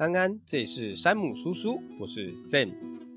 安安，这里是山姆叔叔，我是 Sam。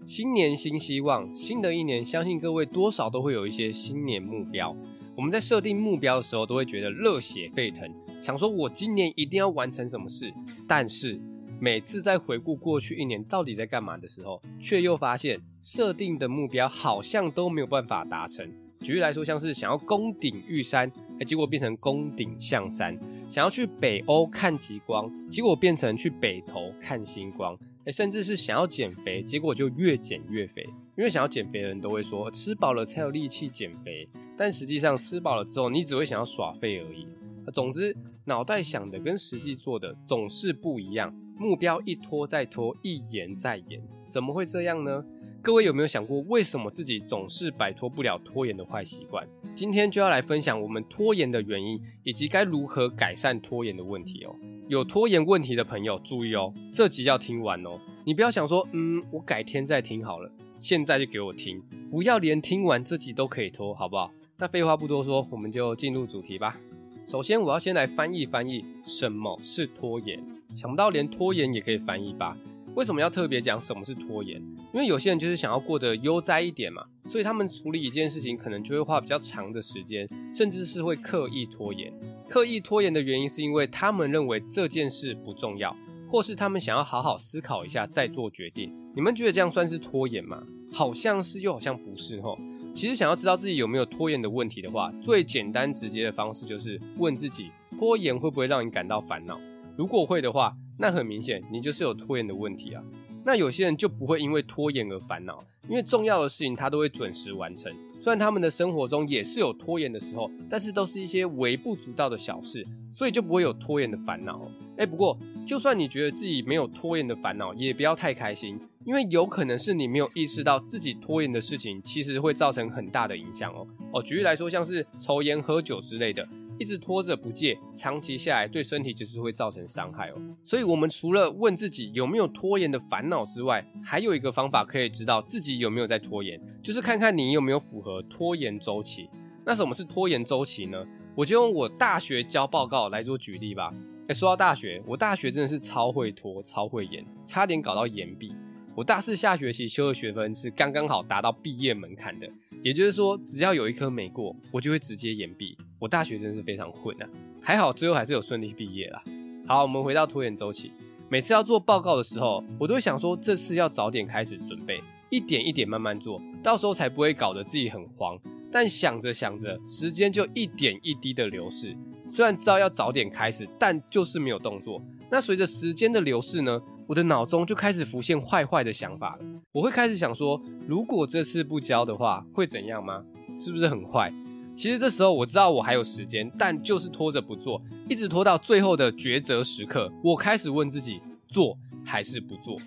新年新希望，新的一年，相信各位多少都会有一些新年目标。我们在设定目标的时候，都会觉得热血沸腾，想说我今年一定要完成什么事。但是每次在回顾过去一年到底在干嘛的时候，却又发现设定的目标好像都没有办法达成。举例来说，像是想要攻顶玉山，哎，结果变成攻顶象山；想要去北欧看极光，结果变成去北头看星光；哎，甚至是想要减肥，结果就越减越肥。因为想要减肥的人都会说，吃饱了才有力气减肥，但实际上吃饱了之后，你只会想要耍废而已。总之，脑袋想的跟实际做的总是不一样，目标一拖再拖，一延再延，怎么会这样呢？各位有没有想过，为什么自己总是摆脱不了拖延的坏习惯？今天就要来分享我们拖延的原因，以及该如何改善拖延的问题哦。有拖延问题的朋友注意哦，这集要听完哦。你不要想说，嗯，我改天再听好了，现在就给我听，不要连听完这集都可以拖，好不好？那废话不多说，我们就进入主题吧。首先，我要先来翻译翻译什么是拖延。想不到连拖延也可以翻译吧？为什么要特别讲什么是拖延？因为有些人就是想要过得悠哉一点嘛，所以他们处理一件事情可能就会花比较长的时间，甚至是会刻意拖延。刻意拖延的原因是因为他们认为这件事不重要，或是他们想要好好思考一下再做决定。你们觉得这样算是拖延吗？好像是，又好像不是吼。其实想要知道自己有没有拖延的问题的话，最简单直接的方式就是问自己：拖延会不会让你感到烦恼？如果会的话，那很明显，你就是有拖延的问题啊。那有些人就不会因为拖延而烦恼，因为重要的事情他都会准时完成。虽然他们的生活中也是有拖延的时候，但是都是一些微不足道的小事，所以就不会有拖延的烦恼。哎，不过就算你觉得自己没有拖延的烦恼，也不要太开心，因为有可能是你没有意识到自己拖延的事情，其实会造成很大的影响哦。哦，举例来说，像是抽烟、喝酒之类的。一直拖着不戒，长期下来对身体就是会造成伤害哦。所以，我们除了问自己有没有拖延的烦恼之外，还有一个方法可以知道自己有没有在拖延，就是看看你有没有符合拖延周期。那什么是拖延周期呢？我就用我大学交报告来做举例吧。哎，说到大学，我大学真的是超会拖、超会延，差点搞到延毕。我大四下学期修的学分是刚刚好达到毕业门槛的。也就是说，只要有一科没过，我就会直接延毕。我大学真是非常混啊，还好最后还是有顺利毕业啦。好，我们回到拖延周期。每次要做报告的时候，我都会想说，这次要早点开始准备，一点一点慢慢做，到时候才不会搞得自己很慌。但想着想着，时间就一点一滴的流逝。虽然知道要早点开始，但就是没有动作。那随着时间的流逝呢？我的脑中就开始浮现坏坏的想法了。我会开始想说，如果这次不交的话，会怎样吗？是不是很坏？其实这时候我知道我还有时间，但就是拖着不做，一直拖到最后的抉择时刻，我开始问自己：做还是不做？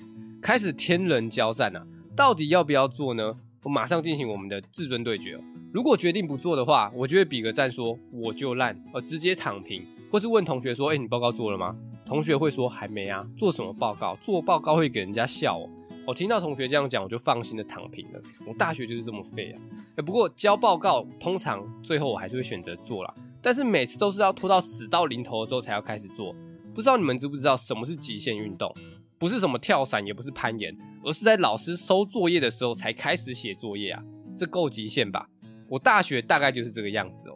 开始天人交战啊！到底要不要做呢？我马上进行我们的至尊对决哦。如果决定不做的话，我就会比个赞，说我就烂，而直接躺平，或是问同学说：“哎，你报告做了吗？”同学会说还没啊，做什么报告？做报告会给人家笑哦。我听到同学这样讲，我就放心的躺平了。我大学就是这么废啊。不过交报告通常最后我还是会选择做啦，但是每次都是要拖到死到临头的时候才要开始做。不知道你们知不知道什么是极限运动？不是什么跳伞，也不是攀岩，而是在老师收作业的时候才开始写作业啊。这够极限吧？我大学大概就是这个样子哦。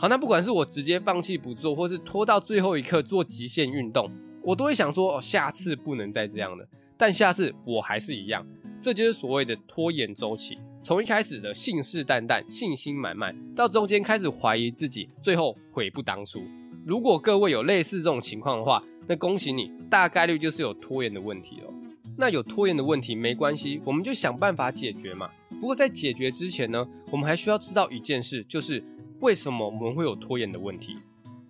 好，那不管是我直接放弃不做，或是拖到最后一刻做极限运动，我都会想说，哦，下次不能再这样了。但下次我还是一样，这就是所谓的拖延周期。从一开始的信誓旦旦、信心满满，到中间开始怀疑自己，最后悔不当初。如果各位有类似这种情况的话，那恭喜你，大概率就是有拖延的问题了。那有拖延的问题没关系，我们就想办法解决嘛。不过在解决之前呢，我们还需要知道一件事，就是。为什么我们会有拖延的问题？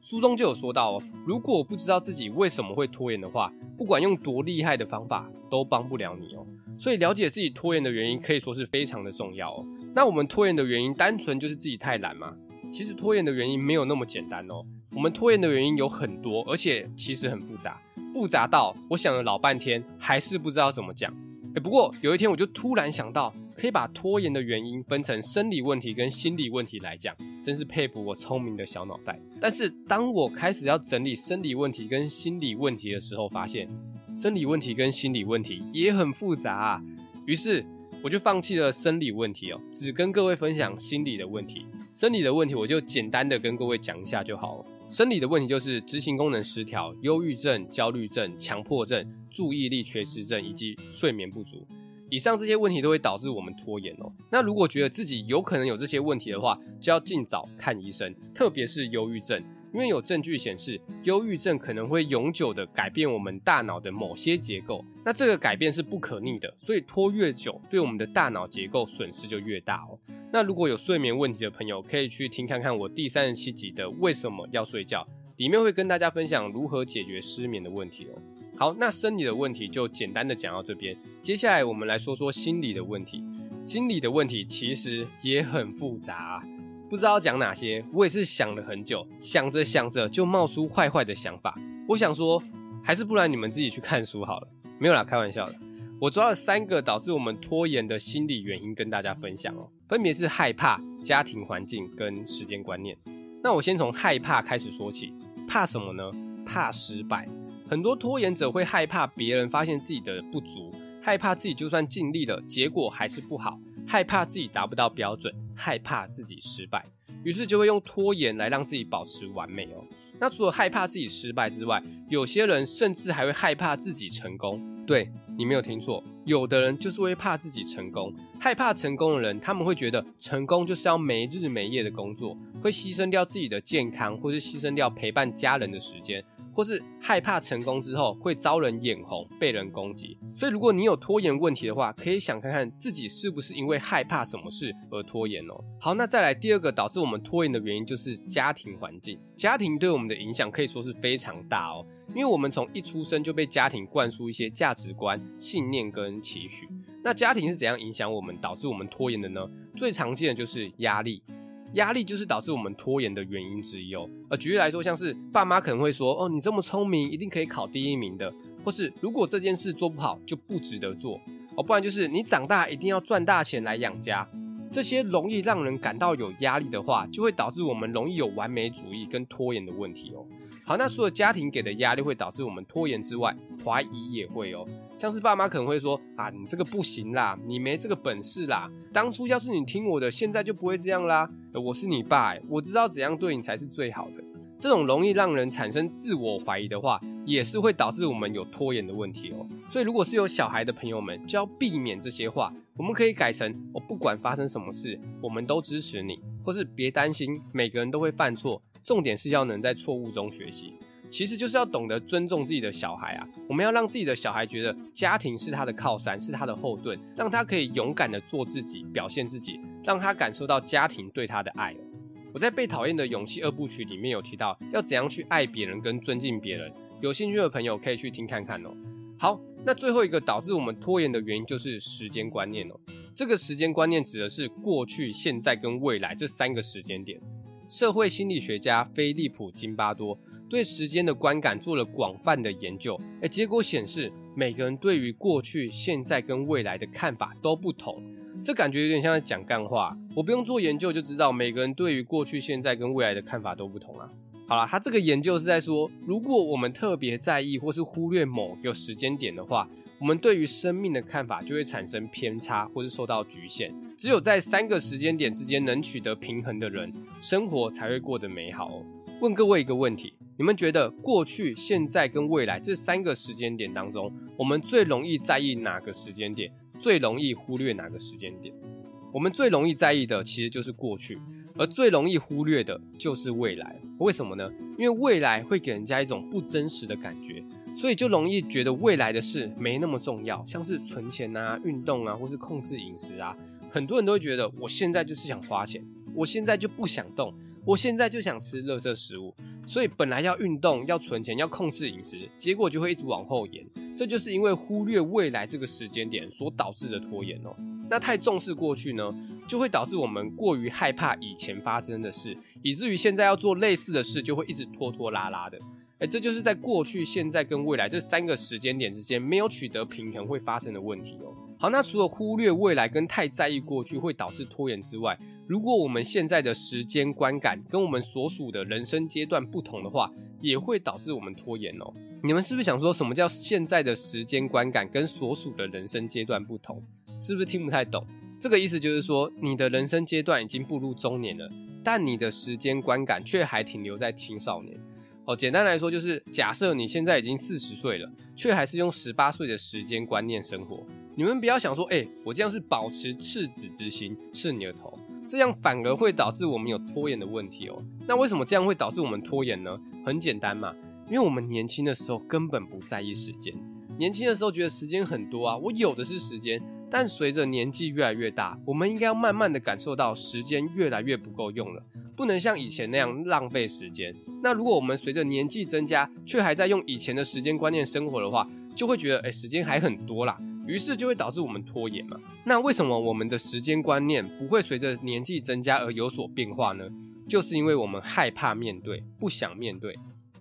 书中就有说到哦，如果不知道自己为什么会拖延的话，不管用多厉害的方法都帮不了你哦。所以了解自己拖延的原因可以说是非常的重要哦。那我们拖延的原因单纯就是自己太懒吗？其实拖延的原因没有那么简单哦。我们拖延的原因有很多，而且其实很复杂，复杂到我想了老半天还是不知道怎么讲。诶，不过有一天我就突然想到。可以把拖延的原因分成生理问题跟心理问题来讲，真是佩服我聪明的小脑袋。但是当我开始要整理生理问题跟心理问题的时候，发现生理问题跟心理问题也很复杂啊。于是我就放弃了生理问题哦，只跟各位分享心理的问题。生理的问题我就简单的跟各位讲一下就好了。生理的问题就是执行功能失调、忧郁症、焦虑症、强迫症、注意力缺失症以及睡眠不足。以上这些问题都会导致我们拖延哦。那如果觉得自己有可能有这些问题的话，就要尽早看医生，特别是忧郁症。因为有证据显示，忧郁症可能会永久的改变我们大脑的某些结构，那这个改变是不可逆的，所以拖越久，对我们的大脑结构损失就越大哦。那如果有睡眠问题的朋友，可以去听看看我第三十七集的为什么要睡觉，里面会跟大家分享如何解决失眠的问题哦。好，那生理的问题就简单的讲到这边，接下来我们来说说心理的问题。心理的问题其实也很复杂。不知道讲哪些，我也是想了很久，想着想着就冒出坏坏的想法。我想说，还是不然你们自己去看书好了。没有啦，开玩笑的。我抓了三个导致我们拖延的心理原因跟大家分享哦，分别是害怕、家庭环境跟时间观念。那我先从害怕开始说起，怕什么呢？怕失败。很多拖延者会害怕别人发现自己的不足，害怕自己就算尽力了，结果还是不好。害怕自己达不到标准，害怕自己失败，于是就会用拖延来让自己保持完美哦。那除了害怕自己失败之外，有些人甚至还会害怕自己成功。对，你没有听错，有的人就是会怕自己成功。害怕成功的人，他们会觉得成功就是要没日没夜的工作，会牺牲掉自己的健康，或是牺牲掉陪伴家人的时间。或是害怕成功之后会遭人眼红、被人攻击，所以如果你有拖延问题的话，可以想看看自己是不是因为害怕什么事而拖延哦。好，那再来第二个导致我们拖延的原因就是家庭环境。家庭对我们的影响可以说是非常大哦，因为我们从一出生就被家庭灌输一些价值观、信念跟期许。那家庭是怎样影响我们、导致我们拖延的呢？最常见的就是压力。压力就是导致我们拖延的原因之一哦。呃，举例来说，像是爸妈可能会说：“哦，你这么聪明，一定可以考第一名的。”或是如果这件事做不好，就不值得做哦。不然就是你长大一定要赚大钱来养家。这些容易让人感到有压力的话，就会导致我们容易有完美主义跟拖延的问题哦。好，那除了家庭给的压力会导致我们拖延之外，怀疑也会哦。像是爸妈可能会说啊，你这个不行啦，你没这个本事啦。当初要是你听我的，现在就不会这样啦。我是你爸，我知道怎样对你才是最好的。这种容易让人产生自我怀疑的话，也是会导致我们有拖延的问题哦。所以，如果是有小孩的朋友们，就要避免这些话。我们可以改成：我不管发生什么事，我们都支持你，或是别担心，每个人都会犯错。重点是要能在错误中学习，其实就是要懂得尊重自己的小孩啊。我们要让自己的小孩觉得家庭是他的靠山，是他的后盾，让他可以勇敢的做自己，表现自己，让他感受到家庭对他的爱。我在《被讨厌的勇气》二部曲里面有提到要怎样去爱别人跟尊敬别人，有兴趣的朋友可以去听看看哦。好，那最后一个导致我们拖延的原因就是时间观念哦。这个时间观念指的是过去、现在跟未来这三个时间点。社会心理学家菲利普·金巴多对时间的观感做了广泛的研究，诶，结果显示每个人对于过去、现在跟未来的看法都不同。这感觉有点像在讲干话，我不用做研究就知道每个人对于过去、现在跟未来的看法都不同啊。好了，他这个研究是在说，如果我们特别在意或是忽略某个时间点的话，我们对于生命的看法就会产生偏差，或是受到局限。只有在三个时间点之间能取得平衡的人，生活才会过得美好哦。问各位一个问题：你们觉得过去、现在跟未来这三个时间点当中，我们最容易在意哪个时间点？最容易忽略哪个时间点？我们最容易在意的其实就是过去，而最容易忽略的就是未来。为什么呢？因为未来会给人家一种不真实的感觉。所以就容易觉得未来的事没那么重要，像是存钱啊、运动啊，或是控制饮食啊，很多人都会觉得我现在就是想花钱，我现在就不想动，我现在就想吃垃圾食物。所以本来要运动、要存钱、要控制饮食，结果就会一直往后延。这就是因为忽略未来这个时间点所导致的拖延哦。那太重视过去呢，就会导致我们过于害怕以前发生的事，以至于现在要做类似的事，就会一直拖拖拉拉的。哎，这就是在过去、现在跟未来这三个时间点之间没有取得平衡会发生的问题哦。好，那除了忽略未来跟太在意过去会导致拖延之外，如果我们现在的时间观感跟我们所属的人生阶段不同的话，也会导致我们拖延哦。你们是不是想说什么叫现在的时间观感跟所属的人生阶段不同？是不是听不太懂？这个意思就是说，你的人生阶段已经步入中年了，但你的时间观感却还停留在青少年。哦，简单来说就是，假设你现在已经四十岁了，却还是用十八岁的时间观念生活。你们不要想说，哎、我这样是保持赤子之心，赤你的头，这样反而会导致我们有拖延的问题哦。那为什么这样会导致我们拖延呢？很简单嘛，因为我们年轻的时候根本不在意时间，年轻的时候觉得时间很多啊，我有的是时间。但随着年纪越来越大，我们应该要慢慢的感受到时间越来越不够用了，不能像以前那样浪费时间。那如果我们随着年纪增加，却还在用以前的时间观念生活的话，就会觉得哎，时间还很多啦，于是就会导致我们拖延嘛。那为什么我们的时间观念不会随着年纪增加而有所变化呢？就是因为我们害怕面对，不想面对，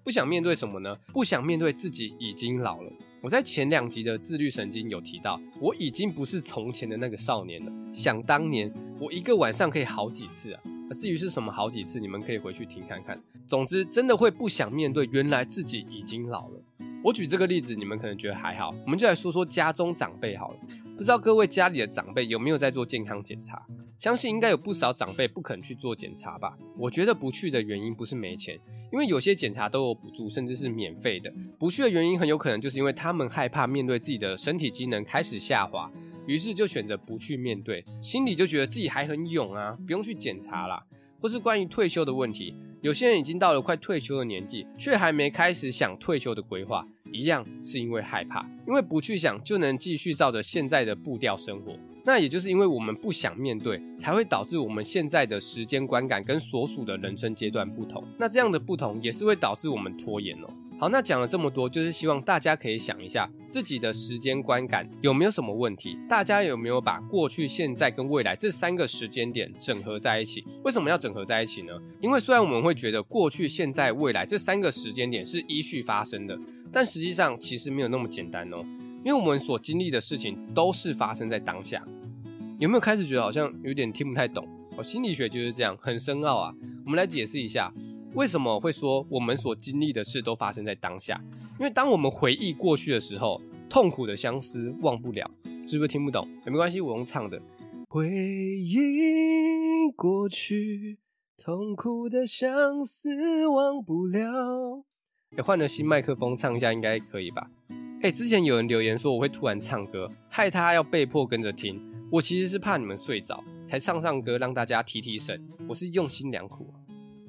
不想面对什么呢？不想面对自己已经老了。我在前两集的自律神经有提到，我已经不是从前的那个少年了。想当年，我一个晚上可以好几次啊。至于是什么好几次，你们可以回去听看看。总之，真的会不想面对原来自己已经老了。我举这个例子，你们可能觉得还好，我们就来说说家中长辈好了。不知道各位家里的长辈有没有在做健康检查？相信应该有不少长辈不肯去做检查吧。我觉得不去的原因不是没钱。因为有些检查都有补助，甚至是免费的。不去的原因很有可能就是因为他们害怕面对自己的身体机能开始下滑，于是就选择不去面对，心里就觉得自己还很勇啊，不用去检查啦。或是关于退休的问题，有些人已经到了快退休的年纪，却还没开始想退休的规划，一样是因为害怕，因为不去想就能继续照着现在的步调生活。那也就是因为我们不想面对，才会导致我们现在的时间观感跟所属的人生阶段不同。那这样的不同也是会导致我们拖延哦。好，那讲了这么多，就是希望大家可以想一下自己的时间观感有没有什么问题？大家有没有把过去、现在跟未来这三个时间点整合在一起？为什么要整合在一起呢？因为虽然我们会觉得过去、现在、未来这三个时间点是依序发生的，但实际上其实没有那么简单哦。因为我们所经历的事情都是发生在当下。有没有开始觉得好像有点听不太懂？哦，心理学就是这样，很深奥啊。我们来解释一下，为什么会说我们所经历的事都发生在当下？因为当我们回忆过去的时候，痛苦的相思忘不了，是不是听不懂？也没关系，我用唱的。回忆过去，痛苦的相思忘不了。哎，换了新麦克风唱一下，应该可以吧？哎，之前有人留言说我会突然唱歌，害他要被迫跟着听。我其实是怕你们睡着，才唱唱歌让大家提提神。我是用心良苦。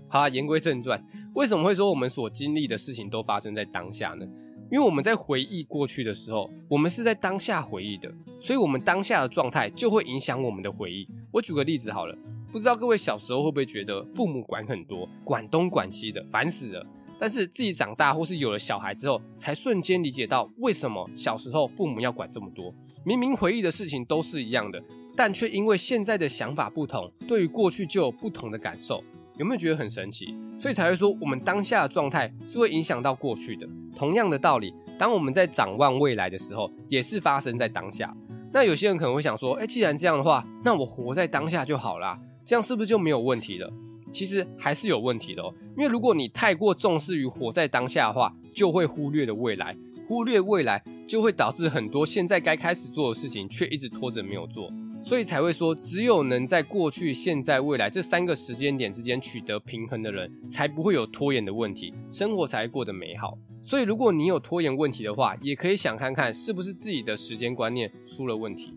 好，言归正传，为什么会说我们所经历的事情都发生在当下呢？因为我们在回忆过去的时候，我们是在当下回忆的，所以我们当下的状态就会影响我们的回忆。我举个例子好了，不知道各位小时候会不会觉得父母管很多，管东管西的，烦死了。但是自己长大或是有了小孩之后，才瞬间理解到为什么小时候父母要管这么多。明明回忆的事情都是一样的，但却因为现在的想法不同，对于过去就有不同的感受。有没有觉得很神奇？所以才会说，我们当下的状态是会影响到过去的。同样的道理，当我们在展望未来的时候，也是发生在当下。那有些人可能会想说，哎，既然这样的话，那我活在当下就好啦，这样是不是就没有问题了？其实还是有问题的哦，因为如果你太过重视于活在当下的话，就会忽略了未来。忽略未来，就会导致很多现在该开始做的事情却一直拖着没有做，所以才会说，只有能在过去、现在、未来这三个时间点之间取得平衡的人，才不会有拖延的问题，生活才会过得美好。所以，如果你有拖延问题的话，也可以想看看是不是自己的时间观念出了问题。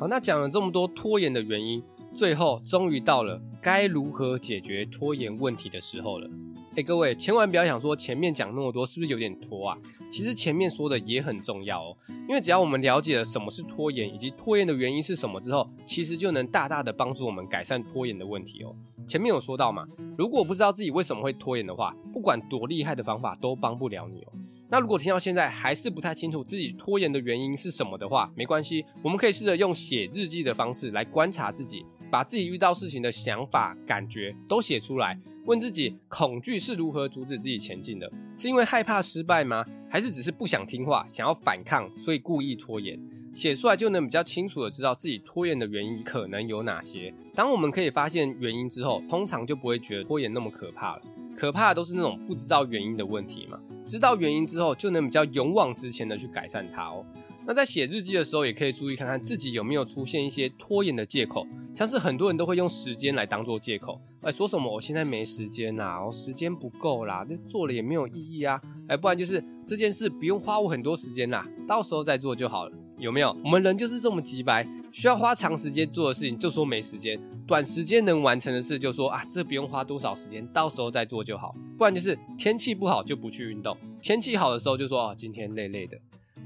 好，那讲了这么多拖延的原因，最后终于到了该如何解决拖延问题的时候了。哎，各位千万不要想说前面讲那么多是不是有点拖啊？其实前面说的也很重要哦，因为只要我们了解了什么是拖延，以及拖延的原因是什么之后，其实就能大大的帮助我们改善拖延的问题哦。前面有说到嘛，如果不知道自己为什么会拖延的话，不管多厉害的方法都帮不了你哦。那如果听到现在还是不太清楚自己拖延的原因是什么的话，没关系，我们可以试着用写日记的方式来观察自己，把自己遇到事情的想法、感觉都写出来。问自己，恐惧是如何阻止自己前进的？是因为害怕失败吗？还是只是不想听话，想要反抗，所以故意拖延？写出来就能比较清楚的知道自己拖延的原因可能有哪些。当我们可以发现原因之后，通常就不会觉得拖延那么可怕了。可怕的都是那种不知道原因的问题嘛。知道原因之后，就能比较勇往直前的去改善它哦。那在写日记的时候，也可以注意看看自己有没有出现一些拖延的借口，像是很多人都会用时间来当做借口，哎，说什么我现在没时间呐，我时间不够啦，这做了也没有意义啊，哎，不然就是这件事不用花我很多时间啦，到时候再做就好了。有没有？我们人就是这么机掰，需要花长时间做的事情就说没时间，短时间能完成的事就说啊，这不用花多少时间，到时候再做就好。不然就是天气不好就不去运动，天气好的时候就说啊，今天累累的。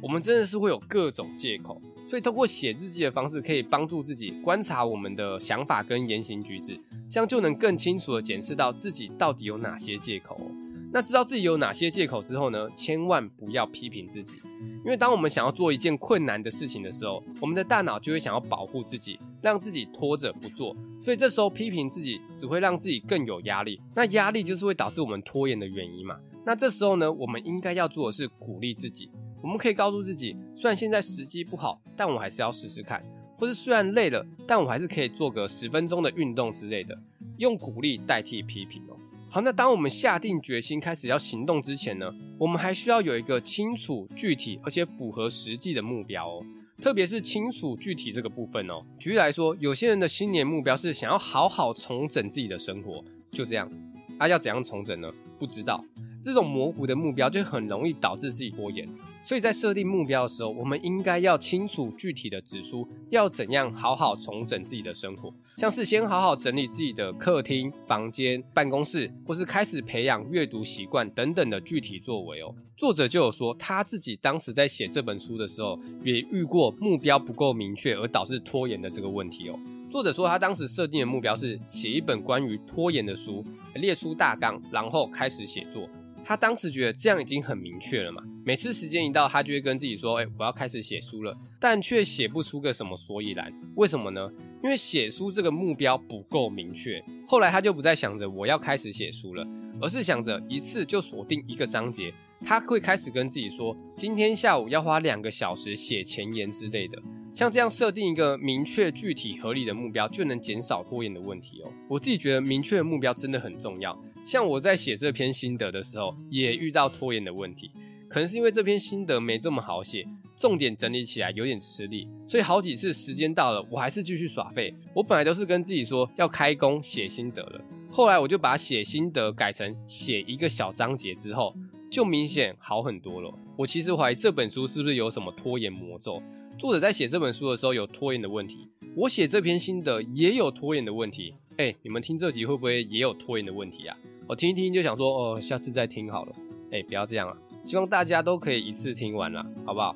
我们真的是会有各种借口，所以透过写日记的方式，可以帮助自己观察我们的想法跟言行举止，这样就能更清楚地检视到自己到底有哪些借口哦。那知道自己有哪些借口之后呢，千万不要批评自己，因为当我们想要做一件困难的事情的时候，我们的大脑就会想要保护自己，让自己拖着不做。所以这时候批评自己只会让自己更有压力，那压力就是会导致我们拖延的原因嘛。那这时候呢，我们应该要做的是鼓励自己，我们可以告诉自己，虽然现在时机不好，但我还是要试试看；或是虽然累了，但我还是可以做个十分钟的运动之类的，用鼓励代替批评哦。好，那当我们下定决心开始要行动之前呢，我们还需要有一个清楚、具体而且符合实际的目标哦。特别是清楚具体这个部分哦。举例来说，有些人的新年目标是想要好好重整自己的生活，就这样。啊，要怎样重整呢？不知道。这种模糊的目标就很容易导致自己拖延。所以在设定目标的时候，我们应该要清楚具体的指出要怎样好好重整自己的生活，像是先好好整理自己的客厅、房间、办公室，或是开始培养阅读习惯等等的具体作为哦。作者就有说，他自己当时在写这本书的时候，也遇过目标不够明确而导致拖延的这个问题哦。作者说，他当时设定的目标是写一本关于拖延的书，列出大纲，然后开始写作。他当时觉得这样已经很明确了嘛，每次时间一到，他就会跟自己说：“哎，我要开始写书了。”但却写不出个什么所以然。为什么呢？因为写书这个目标不够明确。后来他就不再想着我要开始写书了，而是想着一次就锁定一个章节。他会开始跟自己说：“今天下午要花两个小时写前言之类的。”像这样设定一个明确、具体、合理的目标，就能减少拖延的问题哦。我自己觉得明确的目标真的很重要。像我在写这篇心得的时候，也遇到拖延的问题，可能是因为这篇心得没这么好写，重点整理起来有点吃力，所以好几次时间到了，我还是继续耍废。我本来都是跟自己说要开工写心得了，后来我就把写心得改成写一个小章节之后，就明显好很多了。我其实怀疑这本书是不是有什么拖延魔咒？作者在写这本书的时候有拖延的问题，我写这篇心得也有拖延的问题。哎，你们听这集会不会也有拖延的问题啊？我听一听就想说，哦，下次再听好了。哎，不要这样啊！希望大家都可以一次听完了，好不好？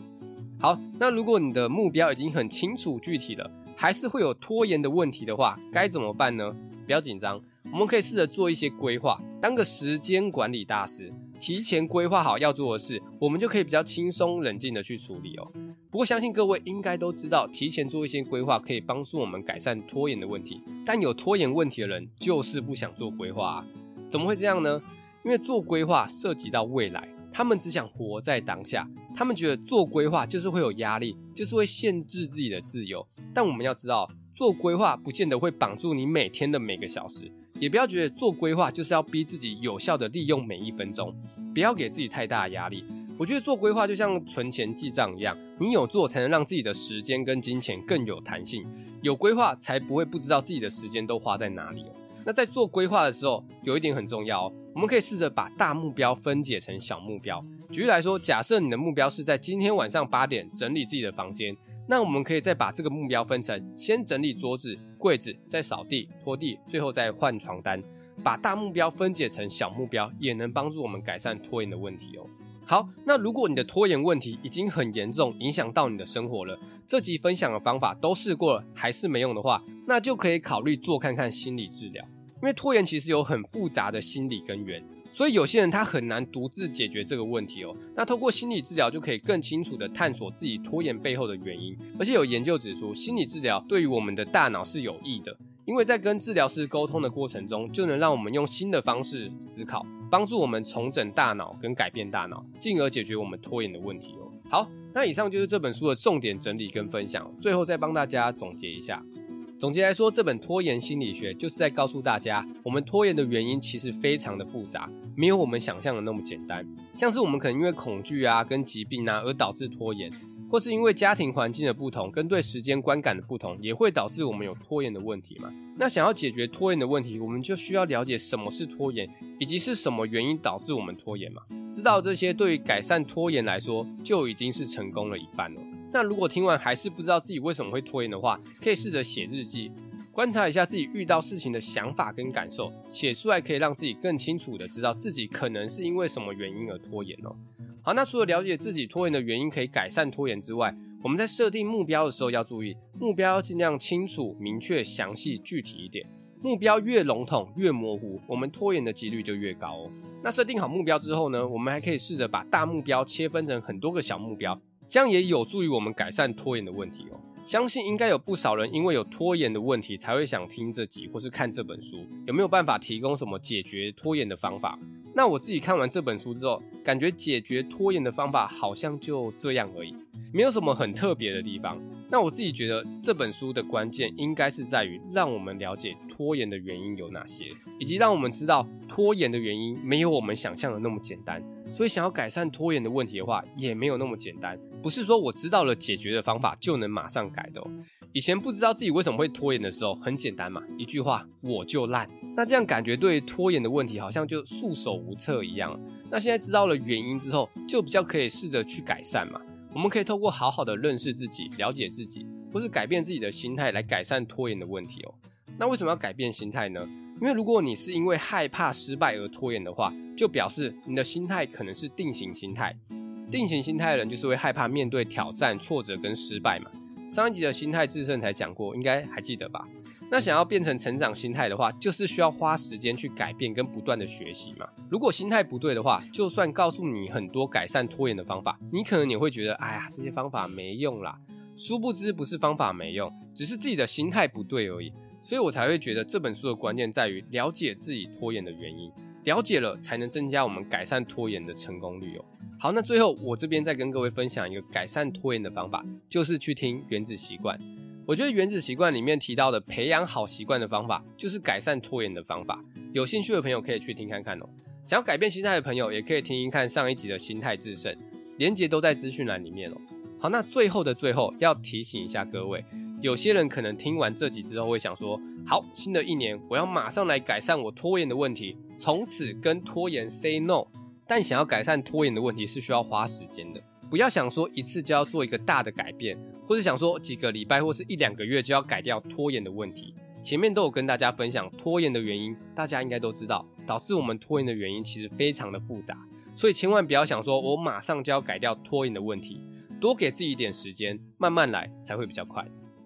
好，那如果你的目标已经很清楚具体了，还是会有拖延的问题的话，该怎么办呢？不要紧张，我们可以试着做一些规划，当个时间管理大师，提前规划好要做的事，我们就可以比较轻松冷静的去处理哦。不过相信各位应该都知道，提前做一些规划可以帮助我们改善拖延的问题，但有拖延问题的人就是不想做规划啊。怎么会这样呢？因为做规划涉及到未来，他们只想活在当下。他们觉得做规划就是会有压力，就是会限制自己的自由。但我们要知道，做规划不见得会绑住你每天的每个小时，也不要觉得做规划就是要逼自己有效的利用每一分钟，不要给自己太大的压力。我觉得做规划就像存钱记账一样，你有做才能让自己的时间跟金钱更有弹性，有规划才不会不知道自己的时间都花在哪里哦。那在做规划的时候，有一点很重要哦，我们可以试着把大目标分解成小目标。举例来说，假设你的目标是在今天晚上八点整理自己的房间，那我们可以再把这个目标分成：先整理桌子、柜子，再扫地、拖地，最后再换床单。把大目标分解成小目标，也能帮助我们改善拖延的问题哦。好，那如果你的拖延问题已经很严重，影响到你的生活了，这集分享的方法都试过了，还是没用的话，那就可以考虑做看看心理治疗。因为拖延其实有很复杂的心理根源，所以有些人他很难独自解决这个问题哦。那透过心理治疗就可以更清楚地探索自己拖延背后的原因，而且有研究指出，心理治疗对于我们的大脑是有益的，因为在跟治疗师沟通的过程中，就能让我们用新的方式思考，帮助我们重整大脑跟改变大脑，进而解决我们拖延的问题哦。好。那以上就是这本书的重点整理跟分享，最后再帮大家总结一下。总结来说，这本拖延心理学就是在告诉大家，我们拖延的原因其实非常的复杂，没有我们想象的那么简单。像是我们可能因为恐惧啊、跟疾病啊而导致拖延，或是因为家庭环境的不同跟对时间观感的不同，也会导致我们有拖延的问题嘛。那想要解决拖延的问题，我们就需要了解什么是拖延，以及是什么原因导致我们拖延嘛。知道这些，对于改善拖延来说，就已经是成功了一半了。那如果听完还是不知道自己为什么会拖延的话，可以试着写日记，观察一下自己遇到事情的想法跟感受，写出来可以让自己更清楚的知道自己可能是因为什么原因而拖延哦。好，那除了了解自己拖延的原因可以改善拖延之外，我们在设定目标的时候要注意，目标要尽量清楚、明确、详细、具体一点。目标越笼统、越模糊，我们拖延的几率就越高哦。那设定好目标之后呢，我们还可以试着把大目标切分成很多个小目标。这样也有助于我们改善拖延的问题哦。相信应该有不少人因为有拖延的问题，才会想听这集或是看这本书。有没有办法提供什么解决拖延的方法？那我自己看完这本书之后，感觉解决拖延的方法好像就这样而已，没有什么很特别的地方。那我自己觉得这本书的关键应该是在于让我们了解拖延的原因有哪些，以及让我们知道拖延的原因没有我们想象的那么简单。所以想要改善拖延的问题的话，也没有那么简单。不是说我知道了解决的方法就能马上改的哦。以前不知道自己为什么会拖延的时候，很简单嘛，一句话我就烂。那这样感觉对拖延的问题好像就束手无策一样。那现在知道了原因之后，就比较可以试着去改善嘛。我们可以透过好好的认识自己、了解自己，或是改变自己的心态来改善拖延的问题哦。那为什么要改变心态呢？因为如果你是因为害怕失败而拖延的话，就表示你的心态可能是定型心态。定型心态的人就是会害怕面对挑战、挫折跟失败嘛。上一集的心态致胜才讲过，应该还记得吧？那想要变成成长心态的话，就是需要花时间去改变跟不断的学习嘛。如果心态不对的话，就算告诉你很多改善拖延的方法，你可能也会觉得，哎呀，这些方法没用啦。殊不知不是方法没用，只是自己的心态不对而已。所以我才会觉得这本书的关键在于了解自己拖延的原因，了解了才能增加我们改善拖延的成功率哦。好，那最后我这边再跟各位分享一个改善拖延的方法，就是去听《原子习惯》。我觉得《原子习惯》里面提到的培养好习惯的方法，就是改善拖延的方法。有兴趣的朋友可以去听看看哦。想要改变心态的朋友，也可以听一看上一集的心态制胜，连接都在资讯栏里面哦。好，那最后的最后要提醒一下各位。有些人可能听完这集之后会想说：好，新的一年我要马上来改善我拖延的问题，从此跟拖延 say no。但想要改善拖延的问题是需要花时间的，不要想说一次就要做一个大的改变，或者想说几个礼拜或是一两个月就要改掉拖延的问题。前面都有跟大家分享拖延的原因，大家应该都知道，导致我们拖延的原因其实非常的复杂，所以千万不要想说我马上就要改掉拖延的问题，多给自己一点时间，慢慢来才会比较快。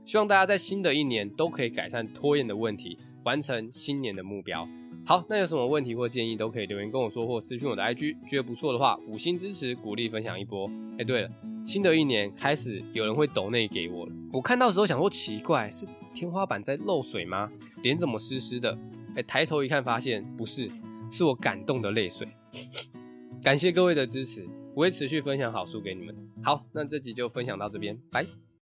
希望大家在新的一年都可以改善拖延的问题，完成新年的目标。好，那有什么问题或建议都可以留言跟我说，或私讯我的 IG。觉得不错的话，五星支持，鼓励分享一波。哎，对了，新的一年开始有人会抖内给我了。我看到时候想说奇怪，是天花板在漏水吗？脸怎么湿湿的？哎，抬头一看发现不是，是我感动的泪水。感谢各位的支持，我会持续分享好书给你们。好，那这集就分享到这边，拜。